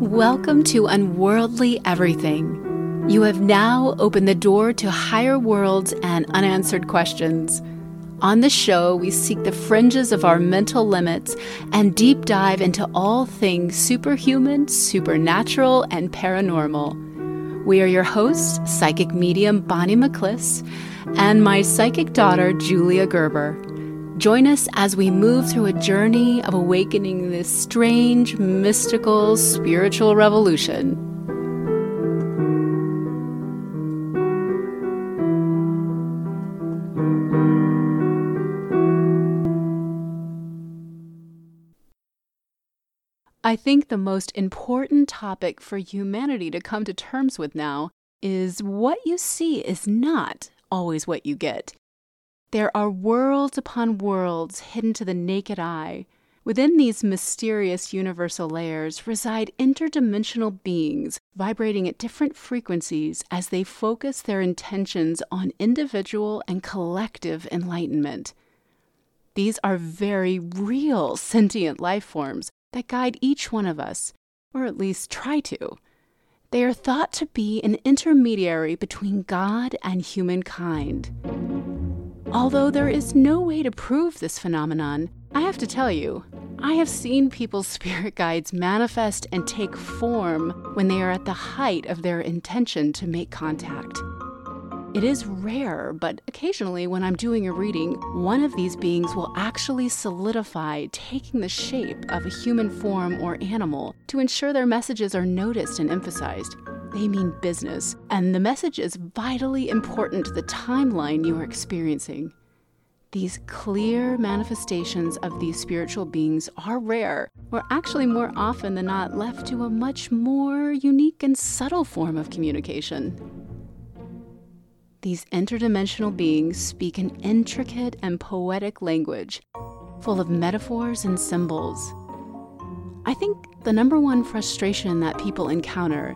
Welcome to Unworldly Everything. You have now opened the door to higher worlds and unanswered questions. On the show, we seek the fringes of our mental limits and deep dive into all things superhuman, supernatural, and paranormal. We are your hosts, psychic medium Bonnie McCliss, and my psychic daughter, Julia Gerber. Join us as we move through a journey of awakening this strange, mystical, spiritual revolution. I think the most important topic for humanity to come to terms with now is what you see is not always what you get. There are worlds upon worlds hidden to the naked eye. Within these mysterious universal layers reside interdimensional beings vibrating at different frequencies as they focus their intentions on individual and collective enlightenment. These are very real sentient life forms that guide each one of us, or at least try to. They are thought to be an intermediary between God and humankind. Although there is no way to prove this phenomenon, I have to tell you, I have seen people's spirit guides manifest and take form when they are at the height of their intention to make contact. It is rare, but occasionally when I'm doing a reading, one of these beings will actually solidify, taking the shape of a human form or animal to ensure their messages are noticed and emphasized. They mean business, and the message is vitally important to the timeline you are experiencing. These clear manifestations of these spiritual beings are rare, or actually more often than not left to a much more unique and subtle form of communication. These interdimensional beings speak an intricate and poetic language, full of metaphors and symbols. I think the number one frustration that people encounter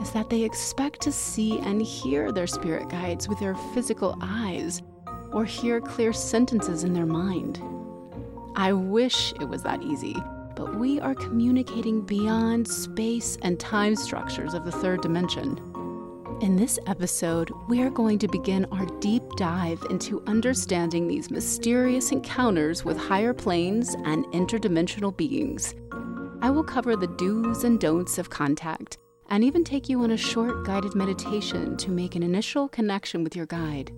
is that they expect to see and hear their spirit guides with their physical eyes or hear clear sentences in their mind. I wish it was that easy, but we are communicating beyond space and time structures of the third dimension. In this episode, we are going to begin our deep dive into understanding these mysterious encounters with higher planes and interdimensional beings. I will cover the do's and don'ts of contact and even take you on a short guided meditation to make an initial connection with your guide.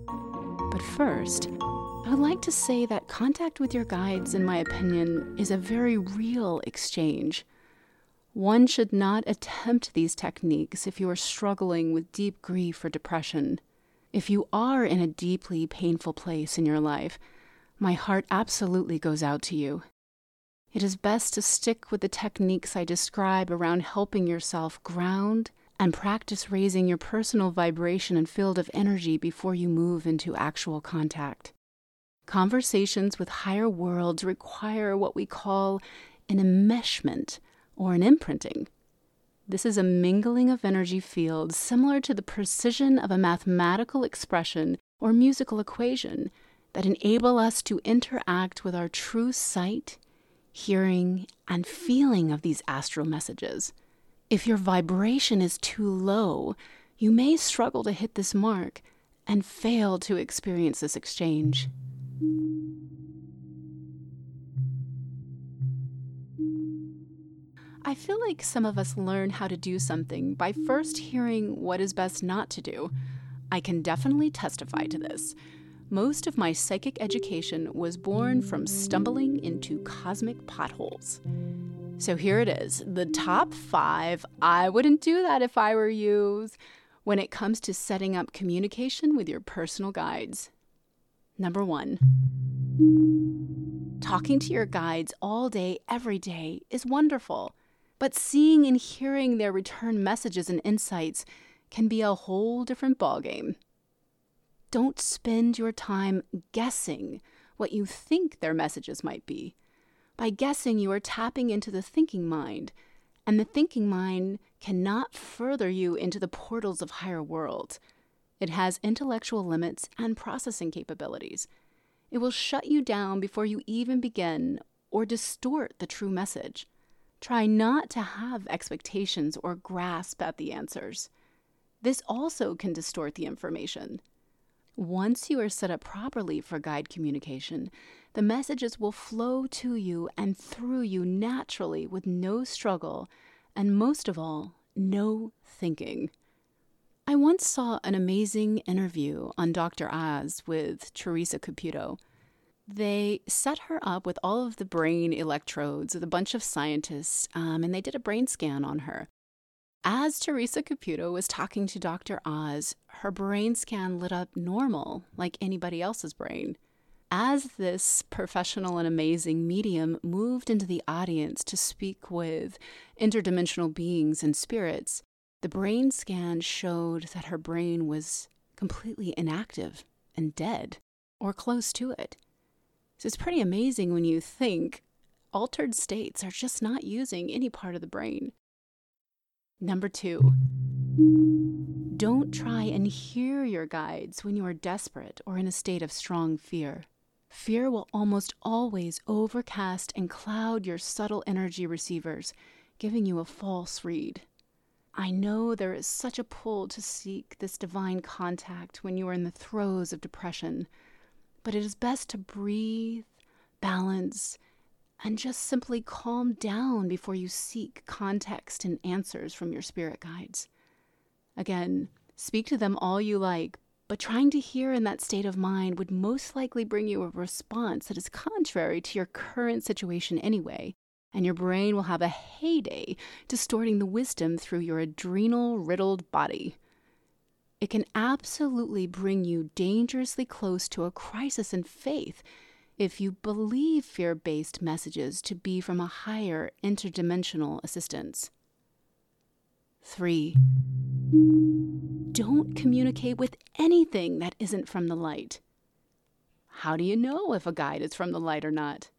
But first, I would like to say that contact with your guides, in my opinion, is a very real exchange. One should not attempt these techniques if you are struggling with deep grief or depression. If you are in a deeply painful place in your life, my heart absolutely goes out to you. It is best to stick with the techniques I describe around helping yourself ground and practice raising your personal vibration and field of energy before you move into actual contact. Conversations with higher worlds require what we call an enmeshment or an imprinting. This is a mingling of energy fields similar to the precision of a mathematical expression or musical equation that enable us to interact with our true sight, hearing, and feeling of these astral messages. If your vibration is too low, you may struggle to hit this mark and fail to experience this exchange. I feel like some of us learn how to do something by first hearing what is best not to do. I can definitely testify to this. Most of my psychic education was born from stumbling into cosmic potholes. So here it is the top five. I wouldn't do that if I were you when it comes to setting up communication with your personal guides. Number one, talking to your guides all day, every day is wonderful. But seeing and hearing their return messages and insights can be a whole different ballgame. Don't spend your time guessing what you think their messages might be. By guessing, you are tapping into the thinking mind, and the thinking mind cannot further you into the portals of higher worlds. It has intellectual limits and processing capabilities. It will shut you down before you even begin or distort the true message. Try not to have expectations or grasp at the answers. This also can distort the information. Once you are set up properly for guide communication, the messages will flow to you and through you naturally with no struggle and, most of all, no thinking. I once saw an amazing interview on Dr. Oz with Teresa Caputo. They set her up with all of the brain electrodes with a bunch of scientists, um, and they did a brain scan on her. As Teresa Caputo was talking to Dr. Oz, her brain scan lit up normal, like anybody else's brain. As this professional and amazing medium moved into the audience to speak with interdimensional beings and spirits, the brain scan showed that her brain was completely inactive and dead, or close to it. So it's pretty amazing when you think altered states are just not using any part of the brain. Number two, don't try and hear your guides when you are desperate or in a state of strong fear. Fear will almost always overcast and cloud your subtle energy receivers, giving you a false read. I know there is such a pull to seek this divine contact when you are in the throes of depression, but it is best to breathe, balance, and just simply calm down before you seek context and answers from your spirit guides. Again, speak to them all you like, but trying to hear in that state of mind would most likely bring you a response that is contrary to your current situation anyway, and your brain will have a heyday distorting the wisdom through your adrenal riddled body. It can absolutely bring you dangerously close to a crisis in faith if you believe fear based messages to be from a higher interdimensional assistance. 3. Don't communicate with anything that isn't from the light. How do you know if a guide is from the light or not?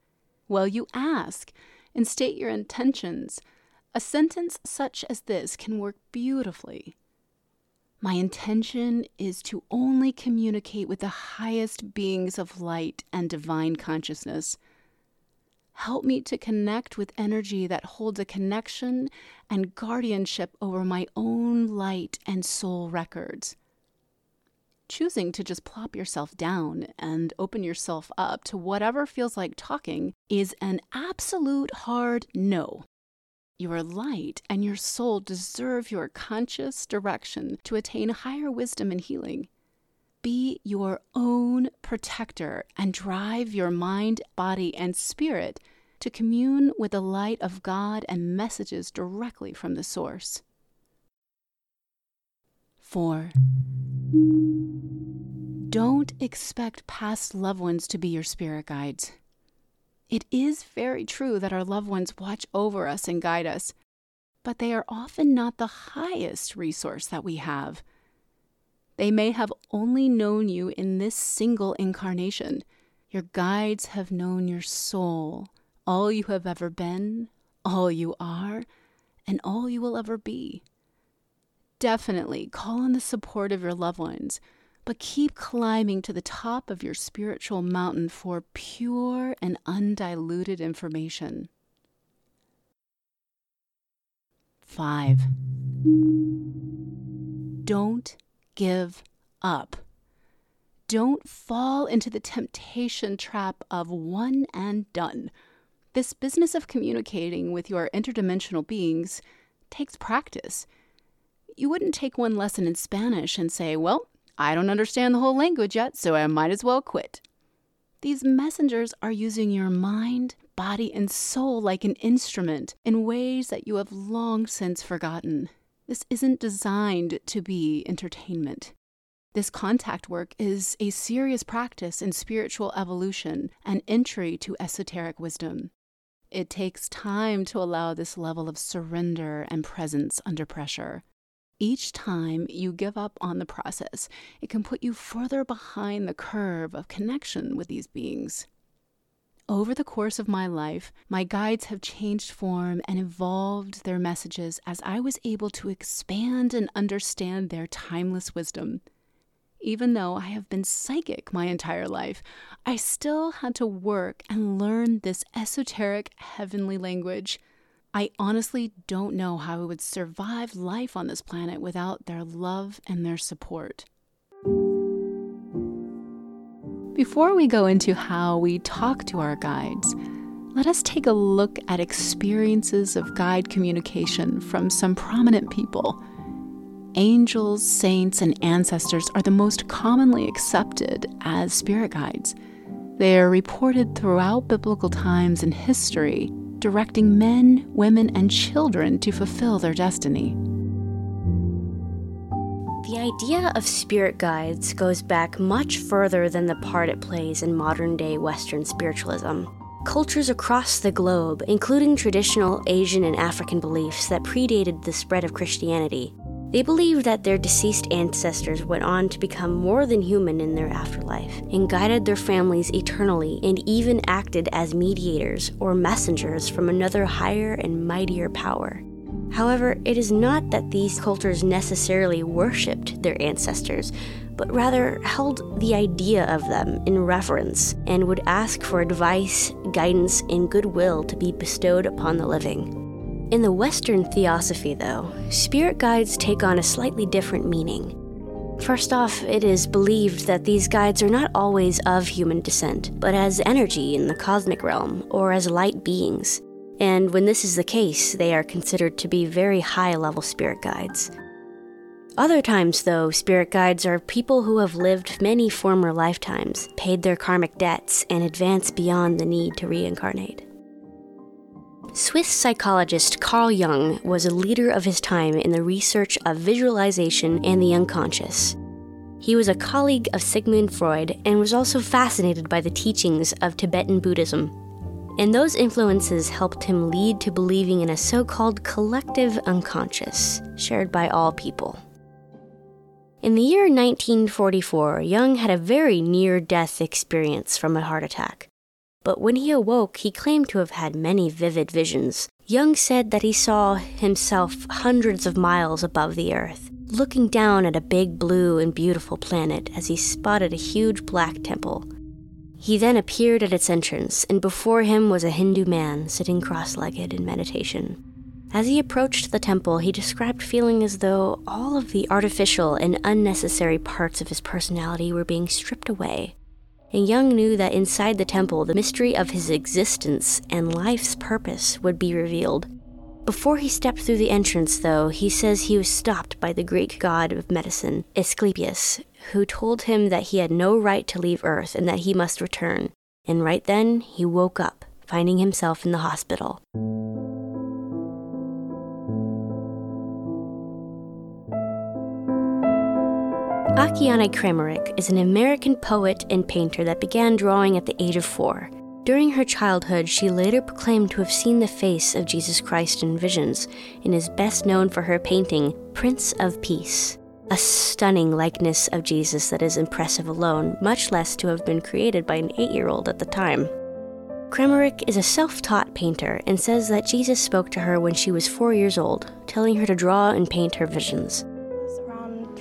Well, you ask and state your intentions. A sentence such as this can work beautifully. My intention is to only communicate with the highest beings of light and divine consciousness. Help me to connect with energy that holds a connection and guardianship over my own light and soul records. Choosing to just plop yourself down and open yourself up to whatever feels like talking is an absolute hard no. Your light and your soul deserve your conscious direction to attain higher wisdom and healing. Be your own protector and drive your mind, body, and spirit to commune with the light of God and messages directly from the source. 4. Don't expect past loved ones to be your spirit guides. It is very true that our loved ones watch over us and guide us, but they are often not the highest resource that we have. They may have only known you in this single incarnation. Your guides have known your soul, all you have ever been, all you are, and all you will ever be. Definitely call on the support of your loved ones but keep climbing to the top of your spiritual mountain for pure and undiluted information. 5. Don't give up. Don't fall into the temptation trap of one and done. This business of communicating with your interdimensional beings takes practice. You wouldn't take one lesson in Spanish and say, Well, I don't understand the whole language yet, so I might as well quit. These messengers are using your mind, body, and soul like an instrument in ways that you have long since forgotten. This isn't designed to be entertainment. This contact work is a serious practice in spiritual evolution and entry to esoteric wisdom. It takes time to allow this level of surrender and presence under pressure. Each time you give up on the process, it can put you further behind the curve of connection with these beings. Over the course of my life, my guides have changed form and evolved their messages as I was able to expand and understand their timeless wisdom. even though I have been psychic my entire life, I still had to work and learn this esoteric heavenly language. I honestly don't know how I would survive life on this planet without their love and their support. Before we go into how we talk to our guides, let us take a look at experiences of guide communication from some prominent people. Angels, saints, and ancestors are the most commonly accepted as spirit guides. They are reported throughout biblical times and history, directing men, women, and children to fulfill their destiny. The idea of spirit guides goes back much further than the part it plays in modern day Western spiritualism. Cultures across the globe, including traditional Asian and African beliefs that predated the spread of Christianity, they believed that their deceased ancestors went on to become more than human in their afterlife and guided their families eternally and even acted as mediators or messengers from another higher and mightier power. However, it is not that these cultures necessarily worshipped their ancestors, but rather held the idea of them in reverence and would ask for advice, guidance, and goodwill to be bestowed upon the living. In the Western theosophy, though, spirit guides take on a slightly different meaning. First off, it is believed that these guides are not always of human descent, but as energy in the cosmic realm or as light beings. And when this is the case, they are considered to be very high level spirit guides. Other times, though, spirit guides are people who have lived many former lifetimes, paid their karmic debts, and advanced beyond the need to reincarnate. Swiss psychologist Carl Jung was a leader of his time in the research of visualization and the unconscious. He was a colleague of Sigmund Freud and was also fascinated by the teachings of Tibetan Buddhism. And those influences helped him lead to believing in a so called collective unconscious, shared by all people. In the year 1944, Jung had a very near death experience from a heart attack. But when he awoke, he claimed to have had many vivid visions. Jung said that he saw himself hundreds of miles above the earth, looking down at a big blue and beautiful planet as he spotted a huge black temple. He then appeared at its entrance, and before him was a Hindu man sitting cross legged in meditation. As he approached the temple, he described feeling as though all of the artificial and unnecessary parts of his personality were being stripped away and Jung knew that inside the temple, the mystery of his existence and life's purpose would be revealed. Before he stepped through the entrance, though, he says he was stopped by the Greek god of medicine, Asclepius, who told him that he had no right to leave Earth and that he must return. And right then, he woke up, finding himself in the hospital. Akiane Kramarik is an American poet and painter that began drawing at the age of four. During her childhood, she later proclaimed to have seen the face of Jesus Christ in visions and is best known for her painting Prince of Peace, a stunning likeness of Jesus that is impressive alone, much less to have been created by an eight year old at the time. Kramarik is a self taught painter and says that Jesus spoke to her when she was four years old, telling her to draw and paint her visions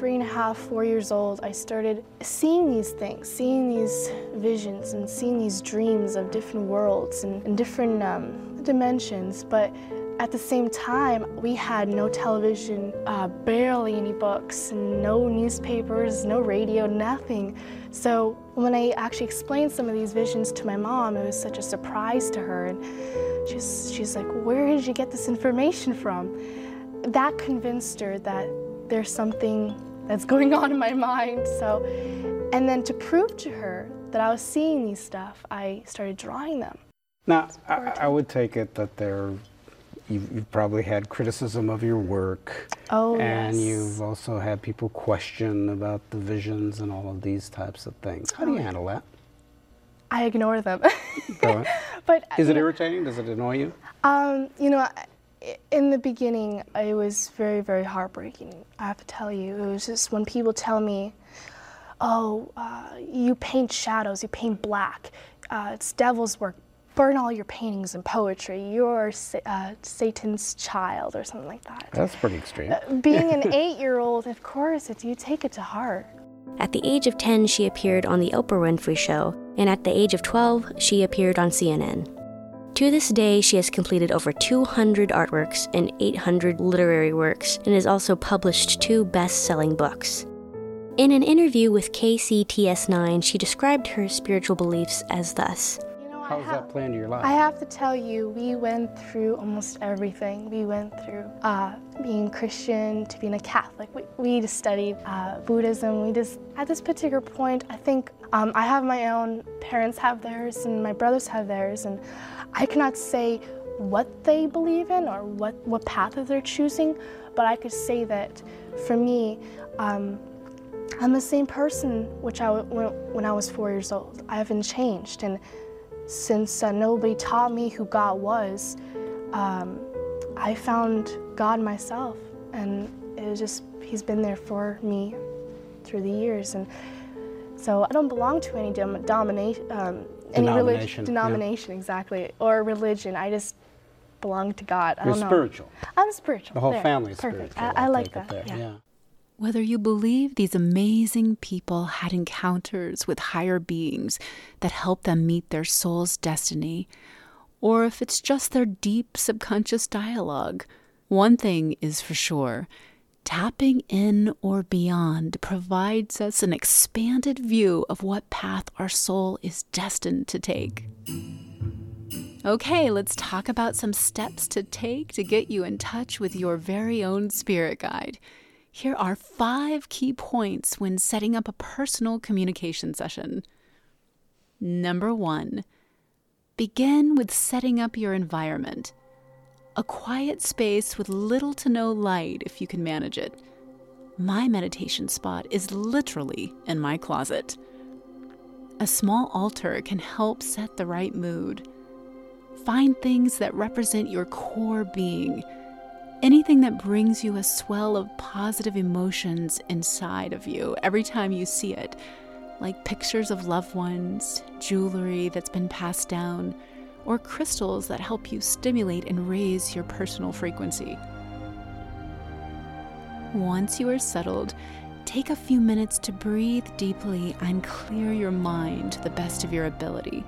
three and a half, four years old, I started seeing these things, seeing these visions, and seeing these dreams of different worlds and, and different um, dimensions. But at the same time, we had no television, uh, barely any books, no newspapers, no radio, nothing. So when I actually explained some of these visions to my mom, it was such a surprise to her. And she's, she's like, Where did you get this information from? That convinced her that there's something that's going on in my mind. So, and then to prove to her that I was seeing these stuff, I started drawing them. Now, I, I would take it that there, you've, you've, probably had criticism of your work. Oh, And yes. you've also had people question about the visions and all of these types of things. How do you oh, handle that? I ignore them. Go on. But is it irritating? Does it annoy you? Um, you know, in the beginning, it was very, very heartbreaking. I have to tell you, it was just when people tell me, "Oh, uh, you paint shadows, you paint black. Uh, it's devil's work. Burn all your paintings and poetry. You're uh, Satan's child, or something like that." That's pretty extreme. Uh, being an eight-year-old, of course, it, you take it to heart. At the age of 10, she appeared on The Oprah Winfrey Show, and at the age of 12, she appeared on CNN. To this day, she has completed over 200 artworks and 800 literary works and has also published two best selling books. In an interview with KCTS9, she described her spiritual beliefs as thus How's that play into your life? I have to tell you, we went through almost everything. We went through uh, being Christian to being a Catholic. We, we just studied uh, Buddhism. We just, at this particular point, I think um, I have my own, parents have theirs, and my brothers have theirs, and I cannot say what they believe in or what, what path they're choosing, but I could say that for me, um, I'm the same person which I when, when I was four years old. I haven't changed, and since uh, nobody taught me who God was, um, I found God myself, and it was just He's been there for me through the years, and so I don't belong to any dom- domination, um, any religion, denomination yeah. exactly, or religion. I just belong to God. I You're don't know. spiritual. I'm spiritual. The whole There. family's Perfect. spiritual. I, I like that. there, yeah. Whether you believe these amazing people had encounters with higher beings that help them meet their soul's destiny, or if it's just their deep subconscious dialogue, one thing is for sure tapping in or beyond provides us an expanded view of what path our soul is destined to take. Okay, let's talk about some steps to take to get you in touch with your very own spirit guide. Here are five key points when setting up a personal communication session. Number one, begin with setting up your environment. A quiet space with little to no light if you can manage it. My meditation spot is literally in my closet. A small altar can help set the right mood. Find things that represent your core being anything that brings you a swell of positive emotions inside of you every time you see it, like pictures of loved ones, jewelry that's been passed down, or crystals that help you stimulate and raise your personal frequency. Once you are settled, take a few minutes to breathe deeply and clear your mind to the best of your ability.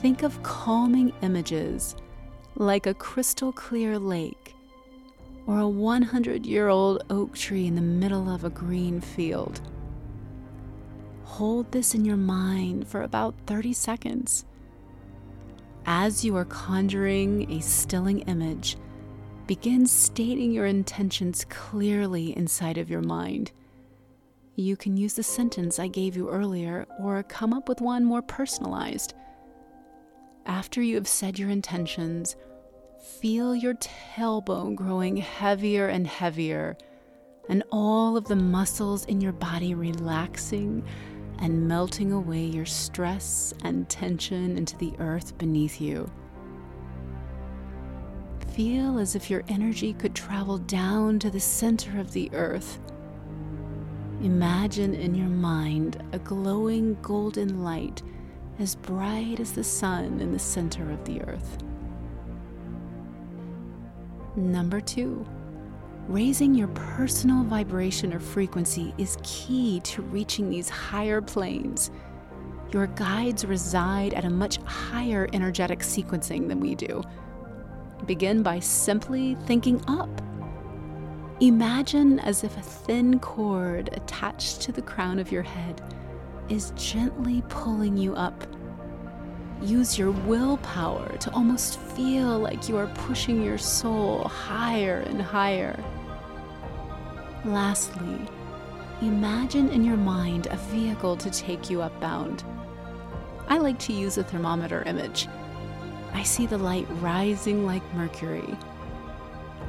Think of calming images like a crystal clear lake or a 100 year old oak tree in the middle of a green field. Hold this in your mind for about 30 seconds. As you are conjuring a stilling image, begin stating your intentions clearly inside of your mind. You can use the sentence I gave you earlier or come up with one more personalized. After you have said your intentions, feel your tailbone growing heavier and heavier, and all of the muscles in your body relaxing and melting away your stress and tension into the earth beneath you. Feel as if your energy could travel down to the center of the earth. Imagine in your mind a glowing golden light as bright as the sun in the center of the earth. Number two, raising your personal vibration or frequency is key to reaching these higher planes. Your guides reside at a much higher energetic sequencing than we do. Begin by simply thinking up. Imagine as if a thin cord attached to the crown of your head is gently pulling you up. Use your willpower to almost feel like you are pushing your soul higher and higher. Lastly, imagine in your mind a vehicle to take you upbound. I like to use a thermometer image. I see the light rising like mercury.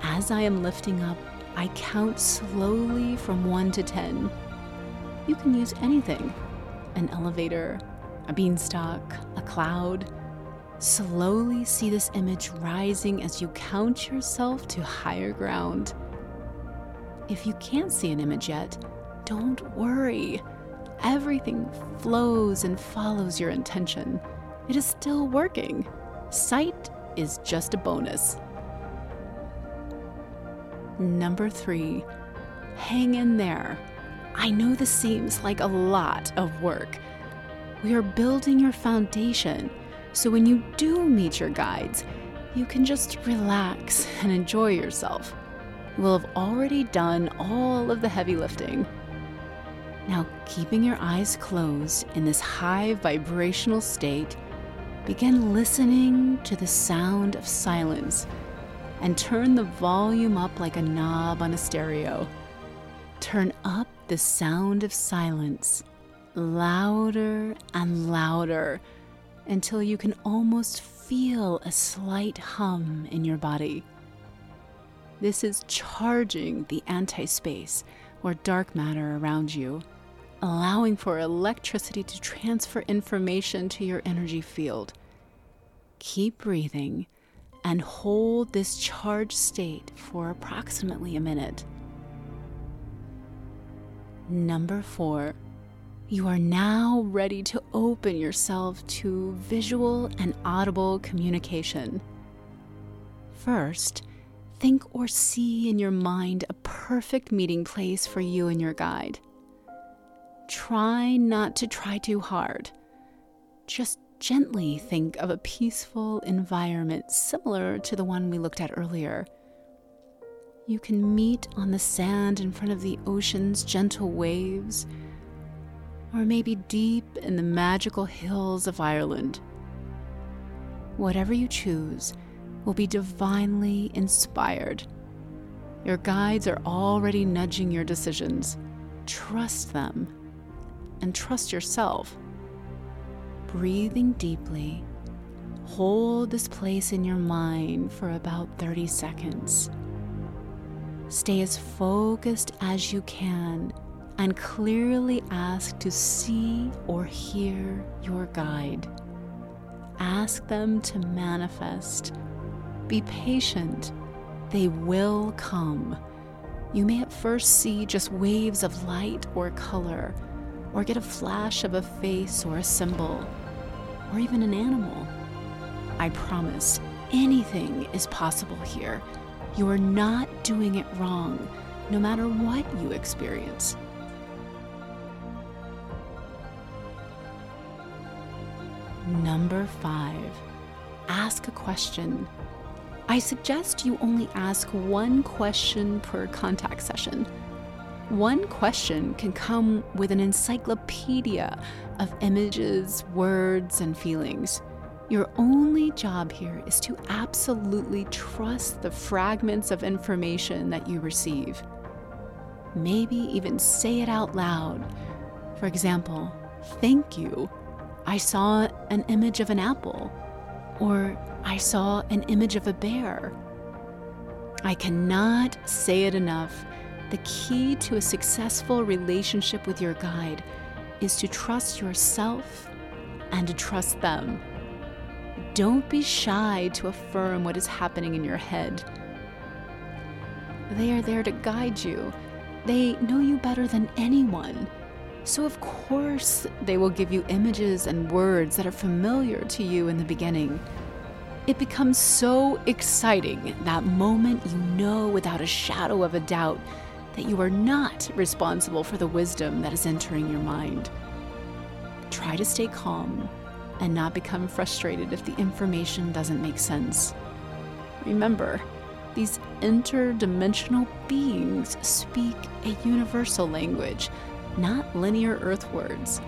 As I am lifting up, I count slowly from 1 to 10. You can use anything an elevator, a beanstalk, a cloud. Slowly see this image rising as you count yourself to higher ground. If you can't see an image yet, don't worry. Everything flows and follows your intention. It is still working. Sight is just a bonus. Number three, hang in there. I know this seems like a lot of work. We are building your foundation so when you do meet your guides, you can just relax and enjoy yourself. Will have already done all of the heavy lifting. Now, keeping your eyes closed in this high vibrational state, begin listening to the sound of silence and turn the volume up like a knob on a stereo. Turn up the sound of silence louder and louder until you can almost feel a slight hum in your body. This is charging the anti space or dark matter around you allowing for electricity to transfer information to your energy field. Keep breathing and hold this charged state for approximately a minute. Number four, you are now ready to open yourself to visual and audible communication. First, think or see in your mind a perfect meeting place for you and your guide try not to try too hard. Just gently think of a peaceful environment similar to the one we looked at earlier. You can meet on the sand in front of the ocean's gentle waves, or maybe deep in the magical hills of Ireland. Whatever you choose will be divinely inspired. Your guides are already nudging your decisions. Trust them and trust yourself. Breathing deeply, hold this place in your mind for about 30 seconds. Stay as focused as you can and clearly ask to see or hear your guide. Ask them to manifest. Be patient, they will come. You may at first see just waves of light or color or get a flash of a face or a symbol, or even an animal. I promise, anything is possible here. You are not doing it wrong, no matter what you experience. Number five, ask a question. I suggest you only ask one question per contact session. One question can come with an encyclopedia of images, words, and feelings. Your only job here is to absolutely trust the fragments of information that you receive. Maybe even say it out loud. For example, thank you. I saw an image of an apple. Or I saw an image of a bear. I cannot say it enough the key to a successful relationship with your guide is to trust yourself and to trust them. Don't be shy to affirm what is happening in your head. They are there to guide you. They know you better than anyone. So, of course, they will give you images and words that are familiar to you in the beginning. It becomes so exciting that moment you know without a shadow of a doubt that you are not responsible for the wisdom that is entering your mind. Try to stay calm and not become frustrated if the information doesn't make sense. Remember, these interdimensional beings speak a universal language, not linear earthwards.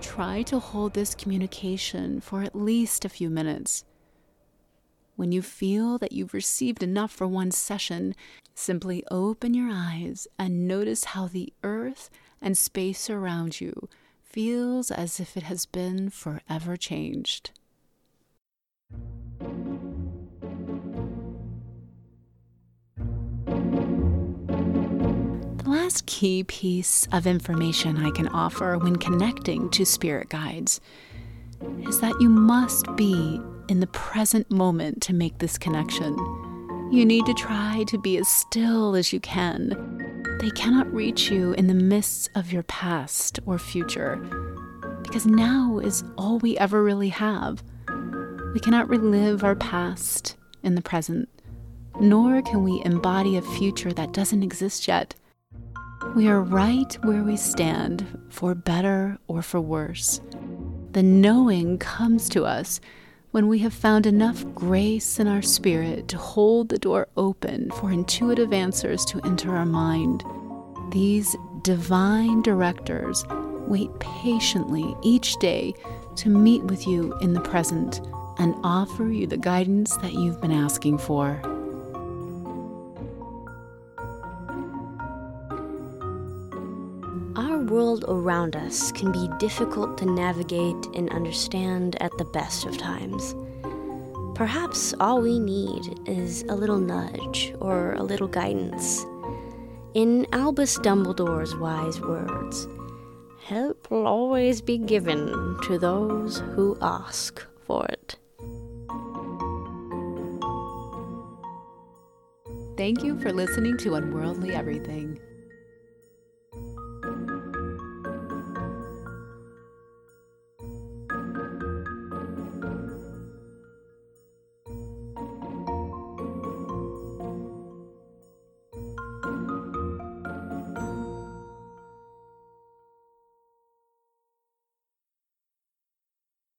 Try to hold this communication for at least a few minutes. When you feel that you've received enough for one session, simply open your eyes and notice how the earth and space around you feels as if it has been forever changed. Last key piece of information I can offer when connecting to spirit guides is that you must be in the present moment to make this connection. You need to try to be as still as you can. They cannot reach you in the mists of your past or future, because now is all we ever really have. We cannot relive our past in the present, nor can we embody a future that doesn't exist yet. We are right where we stand, for better or for worse. The knowing comes to us when we have found enough grace in our spirit to hold the door open for intuitive answers to enter our mind. These divine directors wait patiently each day to meet with you in the present and offer you the guidance that you've been asking for. Our world around us can be difficult to navigate and understand at the best of times. Perhaps all we need is a little nudge or a little guidance. In Albus Dumbledore's wise words, help will always be given to those who ask for it. Thank you for listening to Unworldly Everything.